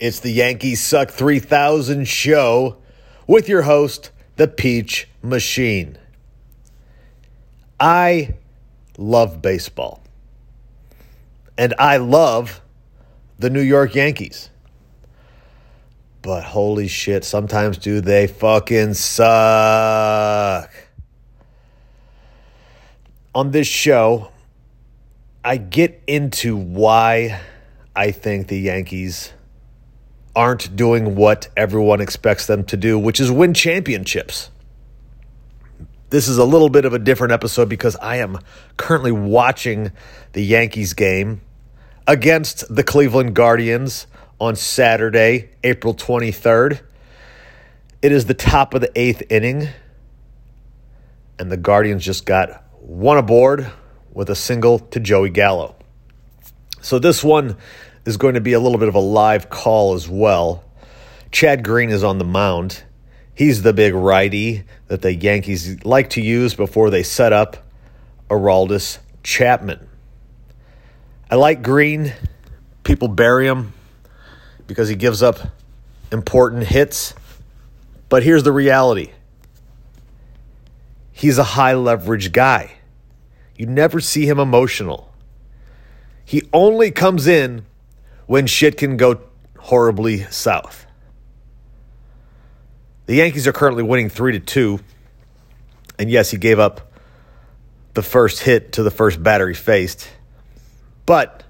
It's the Yankees Suck 3000 show with your host, the Peach Machine. I love baseball. And I love the New York Yankees. But holy shit, sometimes do they fucking suck. On this show, I get into why I think the Yankees aren't doing what everyone expects them to do, which is win championships. This is a little bit of a different episode because I am currently watching the Yankees game against the Cleveland Guardians on Saturday, April 23rd. It is the top of the eighth inning, and the Guardians just got one aboard with a single to Joey Gallo. So this one is going to be a little bit of a live call as well. Chad Green is on the mound. He's the big righty that the Yankees like to use before they set up Aroldis Chapman. I like Green. People bury him because he gives up important hits. But here's the reality he's a high leverage guy. You never see him emotional. He only comes in when shit can go horribly south. The Yankees are currently winning 3 to 2. And yes, he gave up the first hit to the first batter he faced. But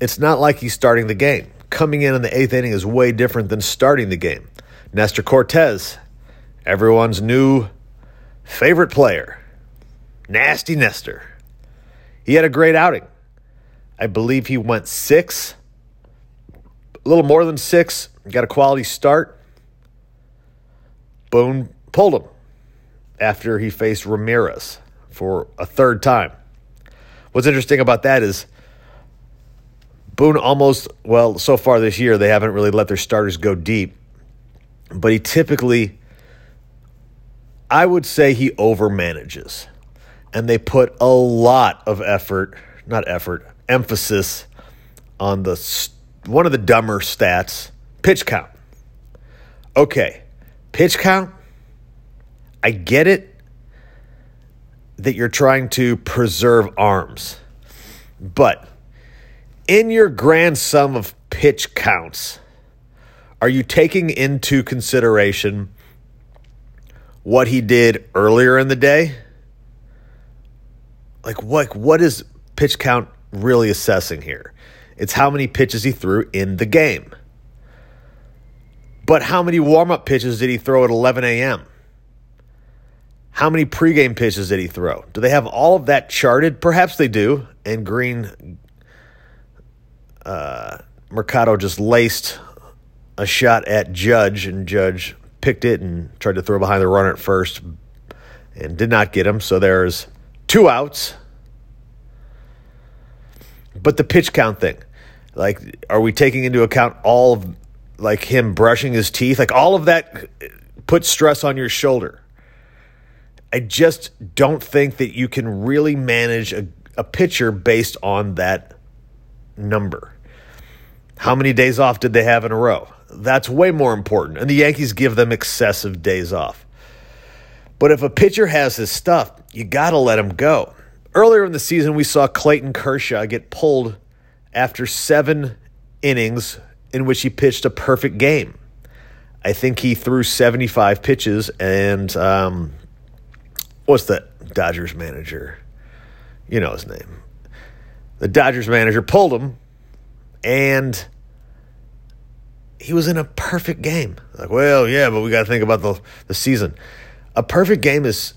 it's not like he's starting the game. Coming in in the eighth inning is way different than starting the game. Nestor Cortes, everyone's new favorite player, Nasty Nestor. He had a great outing. I believe he went six, a little more than six, got a quality start. Boone pulled him after he faced Ramirez for a third time. What's interesting about that is Boone almost, well, so far this year, they haven't really let their starters go deep, but he typically, I would say he overmanages. And they put a lot of effort, not effort, emphasis on the one of the dumber stats, pitch count. Okay, pitch count, I get it that you're trying to preserve arms, but in your grand sum of pitch counts, are you taking into consideration what he did earlier in the day? Like what what is pitch count really assessing here? It's how many pitches he threw in the game. But how many warm-up pitches did he throw at 11 a.m.? How many pregame pitches did he throw? Do they have all of that charted? Perhaps they do. And Green uh, Mercado just laced a shot at Judge, and Judge picked it and tried to throw behind the runner at first and did not get him. So there's two outs. But the pitch count thing, like, are we taking into account all of like him brushing his teeth? Like, all of that puts stress on your shoulder. I just don't think that you can really manage a, a pitcher based on that number. How many days off did they have in a row? That's way more important. And the Yankees give them excessive days off. But if a pitcher has his stuff, you got to let him go. Earlier in the season, we saw Clayton Kershaw get pulled after seven innings in which he pitched a perfect game. I think he threw 75 pitches, and um, what's the Dodgers manager? You know his name. The Dodgers manager pulled him and he was in a perfect game. Like, well, yeah, but we got to think about the the season. A perfect game is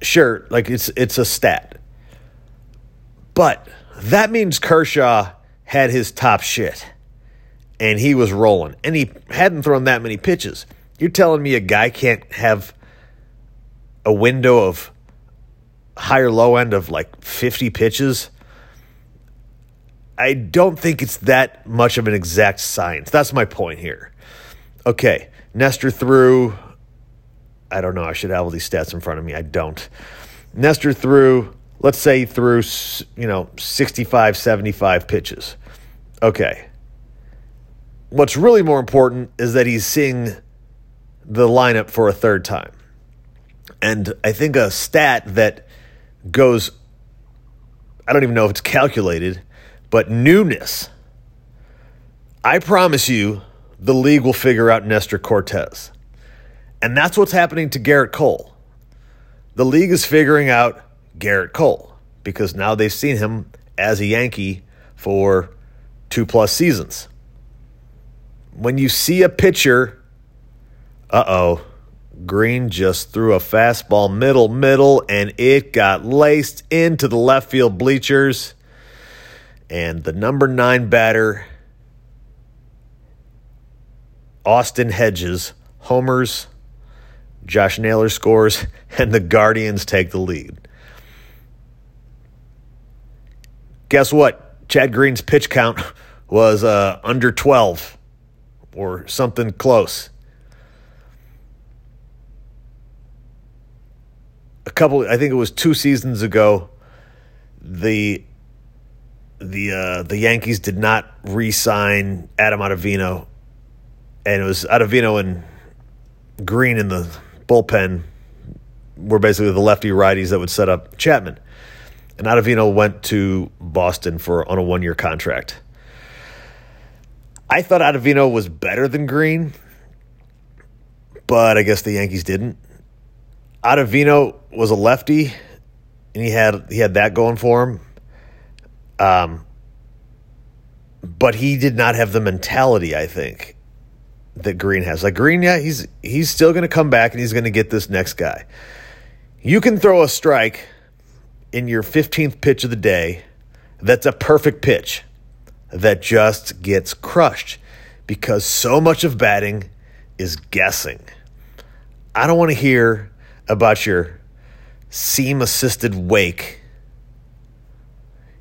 sure, like it's it's a stat, but that means Kershaw had his top shit, and he was rolling, and he hadn't thrown that many pitches. You're telling me a guy can't have a window of higher low end of like 50 pitches I don't think it's that much of an exact science. That's my point here. Okay, Nestor threw, I don't know, I should have all these stats in front of me. I don't. Nestor threw, let's say through, you know, 65, 75 pitches. Okay, what's really more important is that he's seeing the lineup for a third time. And I think a stat that goes, I don't even know if it's calculated, but newness. I promise you, the league will figure out Nestor Cortes. And that's what's happening to Gerrit Cole. The league is figuring out Gerrit Cole because now they've seen him as a Yankee for two plus seasons. When you see a pitcher, uh oh, Green just threw a fastball middle, middle, and it got laced into the left field bleachers. And the number nine batter, Austin Hedges, homers, Josh Naylor scores, and the Guardians take the lead. Guess what? Chad Green's pitch count was uh, under 12 or something close. A couple, I think it was two seasons ago, the the uh, the Yankees did not re-sign Adam Ottavino, and it was Ottavino and Green in the bullpen were basically the lefty righties that would set up Chapman. And went to Boston for on a one year contract. I thought Ottavino was better than Green, but I guess the Yankees didn't. Ottavino was a lefty, and he had he had that going for him. Um, but he did not have the mentality, I think, that Green has. Like Green, yeah, he's he's still going to come back and he's going to get this next guy. You can throw a strike in your 15th pitch of the day that's a perfect pitch that just gets crushed because so much of batting is guessing. I don't want to hear about your seam assisted wake.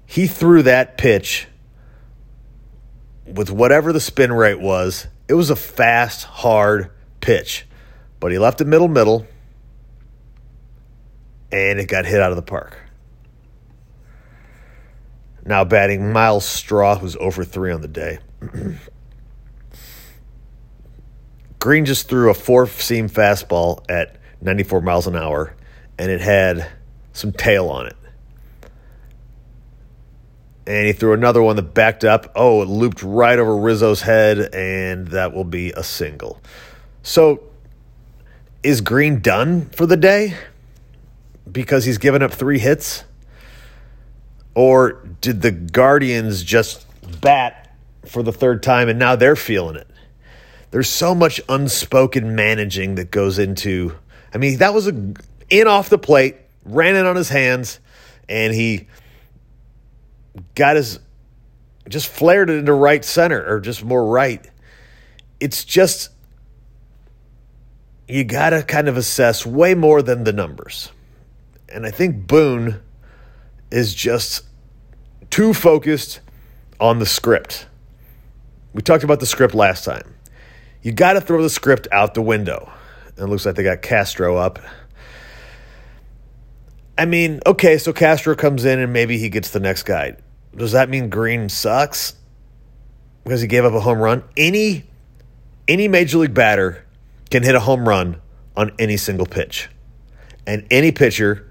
He threw that pitch with whatever the spin rate was. It was a fast, hard pitch, but he left it middle, middle, and it got hit out of the park. Now batting Myles Straw, who's over three on the day. Green just threw a four seam fastball at 94 miles an hour, and it had some tail on it. And he threw another one that backed up. Oh, it looped right over Rizzo's head, and that will be a single. So, is Green done for the day because he's given up three hits? Or did the Guardians just bat for the third time and now they're feeling it? There's so much unspoken managing that goes into. I mean, that was a in off the plate, ran it on his hands, and he got his just flared it into right center or just more right. It's just you got to kind of assess way more than the numbers. And I think Boone is just too focused on the script. We talked about the script last time. You got to throw the script out the window. It looks like they got Castro up. I mean, okay, so Castro comes in and maybe he gets the next guy. Does that mean Green sucks because he gave up a home run? Any any major league batter can hit a home run on any single pitch. And any pitcher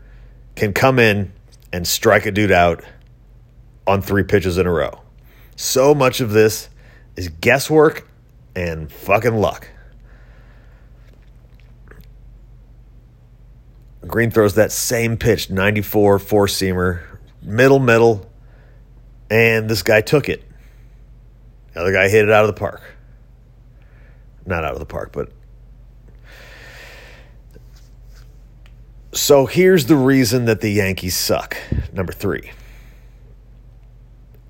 can come in and strike a dude out on three pitches in a row. So much of this is guesswork and fucking luck. Green throws that same pitch, 94 four seamer, middle, middle, and this guy took it. The other guy hit it out of the park. Not out of the park, but. So here's the reason that the Yankees suck. Number three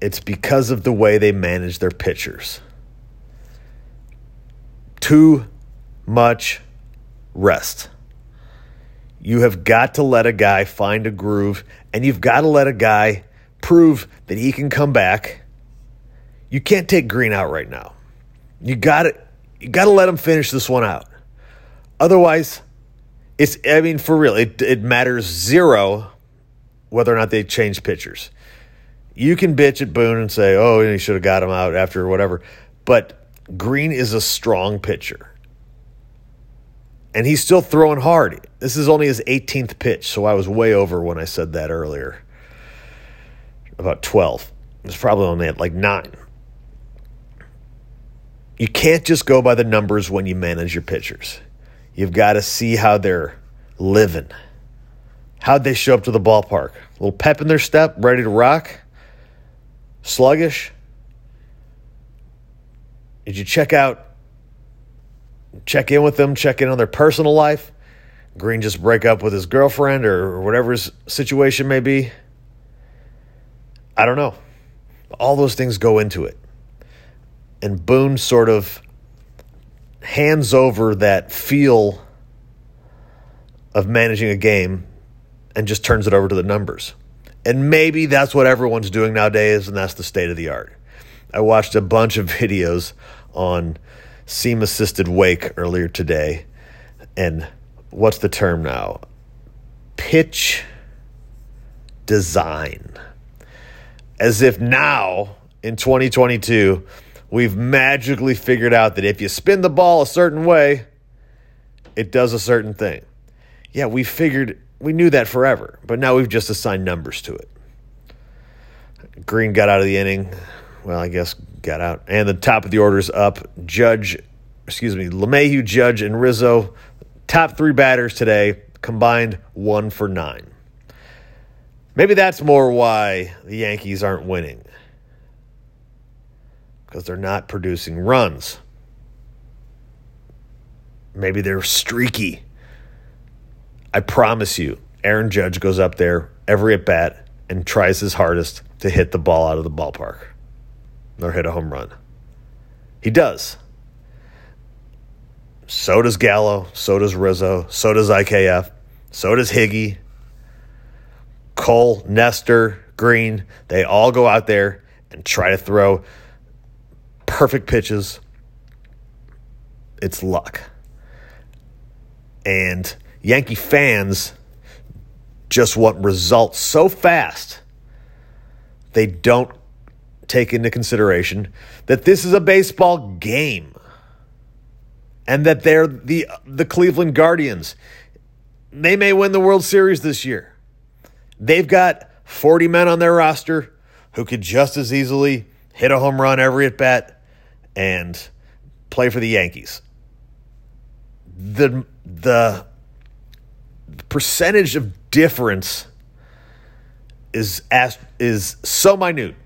it's because of the way they manage their pitchers. Too much rest. You have got to let a guy find a groove, and you've got to let a guy prove that he can come back. You can't take Green out right now. You got to you got to let him finish this one out. Otherwise, it's I mean for real, it it matters zero whether or not they change pitchers you can bitch at Boone and say, "Oh, he should have got him out after whatever," but Green is a strong pitcher. And he's still throwing hard. This is only his 18th pitch, so I was way over when I said that earlier. About 12. It was probably only at like 9. You can't just go by the numbers when you manage your pitchers. You've got to see how they're living. How'd they show up to the ballpark? A little pep in their step, ready to rock? Sluggish? Did you check out, check in with them, check in on their personal life? Green just break up with his girlfriend or whatever his situation may be? I don't know. All those things go into it. And Boone sort of hands over that feel of managing a game and just turns it over to the numbers. And maybe that's what everyone's doing nowadays, and that's the state of the art. I watched a bunch of videos on seam assisted wake earlier today. And what's the term now? Pitch design. As if now in 2022, we've magically figured out that if you spin the ball a certain way, it does a certain thing. Yeah, we figured we knew that forever, but now we've just assigned numbers to it. Green got out of the inning. Well, I guess got out. And the top of the order's up. Judge, excuse me, LeMahieu, Judge, and Rizzo, top three batters today, combined one for nine. Maybe that's more why the Yankees aren't winning. Because they're not producing runs. Maybe they're streaky. I promise you, Aaron Judge goes up there every at bat and tries his hardest to hit the ball out of the ballpark or hit a home run. He does. So does Gallo. So does Rizzo. So does IKF. So does Higgy. Cole, Nestor, Green. They all go out there and try to throw perfect pitches. It's luck. And Yankee fans just want results so fast, they don't take into consideration that this is a baseball game and that they're the the Cleveland Guardians. They may win the World Series this year. They've got 40 men on their roster who could just as easily hit a home run every at bat and play for the Yankees. The the percentage of difference is as, is so minute.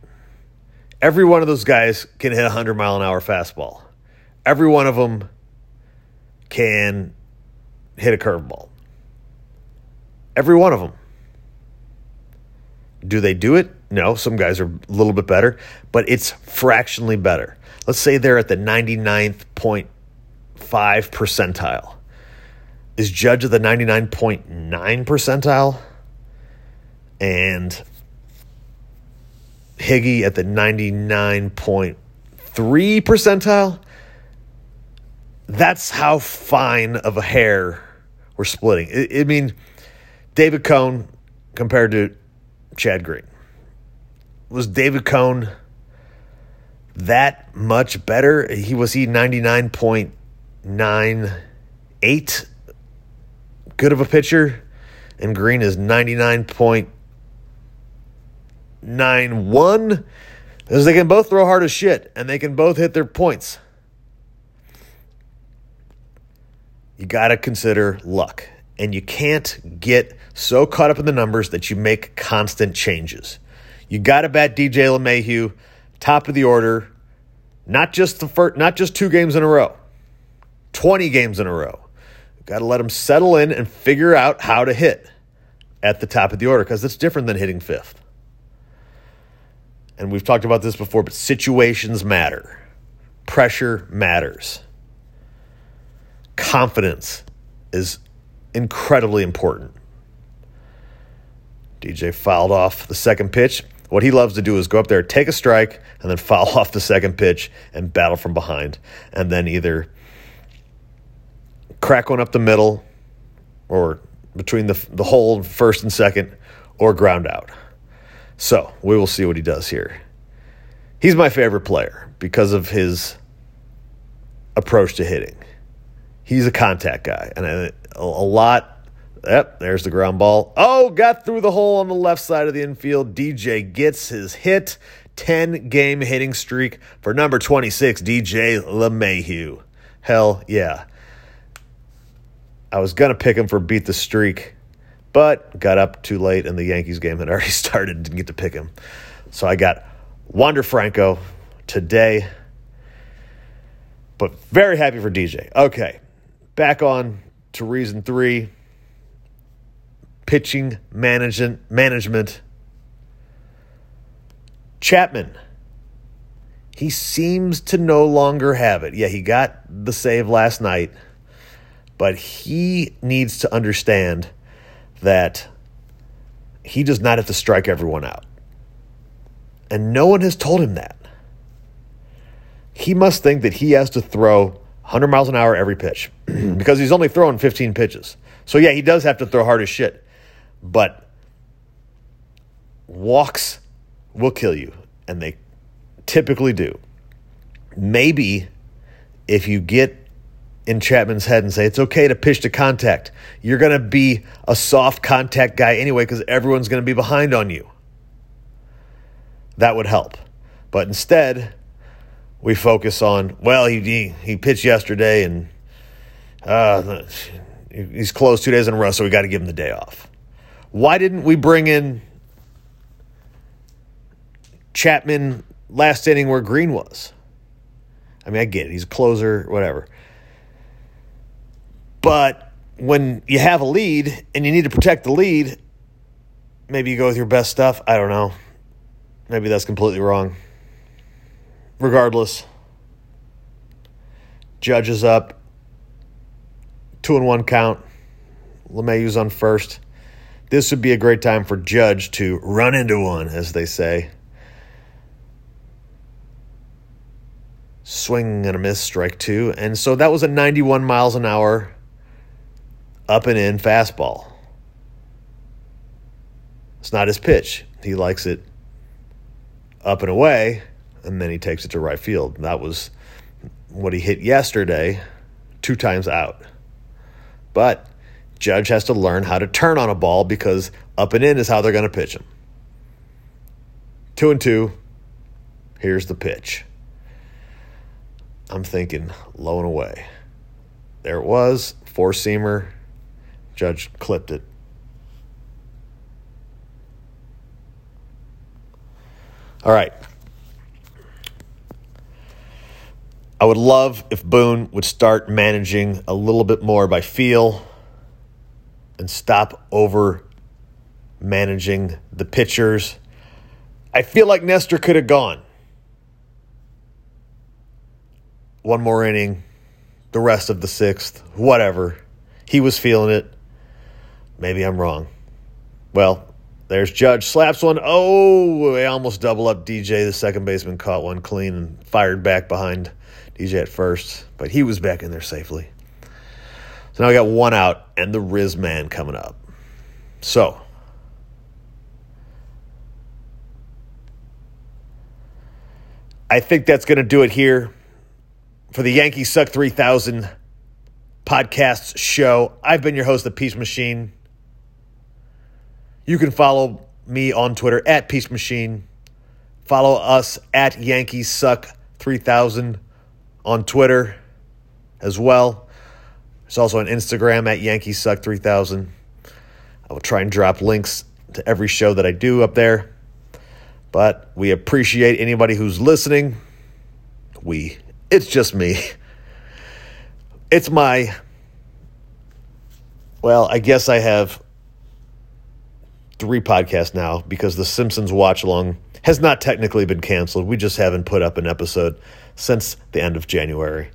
Every one of those guys can hit a 100 mile an hour fastball. Every one of them can hit a curveball. Every one of them. Do they do it? No, some guys are a little bit better, but it's fractionally better. Let's say they're at the 99.5 percentile is Judge of the 99.9 percentile and Higgy at the 99.3 percentile. That's how fine of a hair we're splitting. I, I mean, David Cone compared to Chad Green. Was David Cone that much better? He was he 99.98 good of a pitcher, and Green is 99.91 because they can both throw hard as shit and they can both hit their points. You got to consider luck. And you can't get so caught up in the numbers that you make constant changes. You got to bet DJ LeMahieu top of the order, not just the first, not just two games in a row, 20 games in a row. Got to let them settle in and figure out how to hit at the top of the order because it's different than hitting fifth. And we've talked about this before, but situations matter. Pressure matters. Confidence is incredibly important. DJ fouled off the second pitch. What he loves to do is go up there, take a strike, and then foul off the second pitch and battle from behind. And then either crack one up the middle or between the, the hole first and second or ground out. So we will see what he does here. He's my favorite player because of his approach to hitting. He's a contact guy, and a, a lot. Yep, there's the ground ball. Oh, got through the hole on the left side of the infield. DJ gets his hit. 10 game hitting streak for number 26, DJ LeMahieu. Hell yeah. I was going to pick him for beat the streak, but got up too late and the Yankees game had already started. Didn't get to pick him. So I got Wander Franco today, but very happy for DJ. Okay, back on to reason three pitching management management Chapman he seems to no longer have it. Yeah, he got the save last night, but he needs to understand that he does not have to strike everyone out. And no one has told him that. He must think that he has to throw 100 miles an hour every pitch because he's only throwing 15 pitches. So, yeah, he does have to throw hard as shit. But walks will kill you, and they typically do. Maybe if you get in Chapman's head and say it's okay to pitch to contact, you're going to be a soft contact guy anyway because everyone's going to be behind on you. That would help. But instead, we focus on, well, he, he, he pitched yesterday and uh, he's closed two days in a row, so we got to give him the day off. Why didn't we bring in Chapman last inning where Green was. I mean, I get it. He's a closer, whatever. But when you have a lead and you need to protect the lead, maybe you go with your best stuff. I don't know. Maybe that's completely wrong. Regardless, Judge is up. Two and one count. LeMahieu's on first. This would be a great time for Judge to run into one, as they say. swing and a miss, strike two. And so that was a 91 miles an hour up and in fastball. It's not his pitch. He likes it up and away, and then he takes it to right field. That was what he hit yesterday, two times out. But Judge has to learn how to turn on a ball because up and in is how they're going to pitch him. Two and two. Here's the pitch. I'm thinking low and away. There it was, four seamer. Judge clipped it. All right. I would love if Boone would start managing a little bit more by feel and stop over managing the pitchers. I feel like Nestor could have gone one more inning, the rest of the sixth, whatever. He was feeling it. Maybe I'm wrong. Well, there's Judge slaps one. Oh, they almost double up DJ. The second baseman caught one clean and fired back behind DJ at first, but he was back in there safely. So now we got one out and the Riz man coming up. So I think that's going to do it here for the Yankee Suck 3000 podcasts show. I've been your host, The Peach Machine. You can follow me on Twitter at Peach Machine. Follow us at Yankee Suck 3000 on Twitter as well. There's also an Instagram at YankeeSuck3000. I will try and drop links to every show that I do up there. But we appreciate anybody who's listening. We it's just me. It's my. Well, I guess I have three podcasts now because the Simpsons watch along has not technically been canceled. We just haven't put up an episode since the end of January.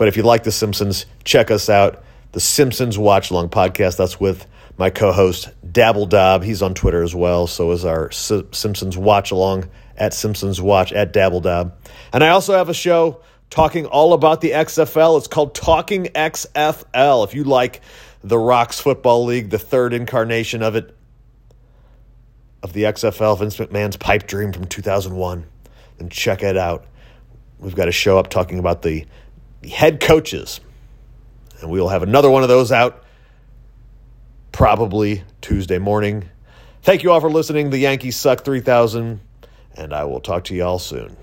But if you like The Simpsons, check us out. The Simpsons Watch Along podcast. That's with my co host, Dabble Dob. He's on Twitter as well. So is our S- Simpsons Watch Along at Simpsons Watch at Dabble Dob. And I also have a show talking all about the XFL. It's called Talking XFL. If you like the Rocks Football League, the third incarnation of it, of the XFL, Vince McMahon's pipe dream from 2001, then check it out. We've got a show up talking about the the head coaches. And we will have another one of those out probably Tuesday morning. Thank you all for listening. The Yankees suck 3000, and I will talk to you all soon.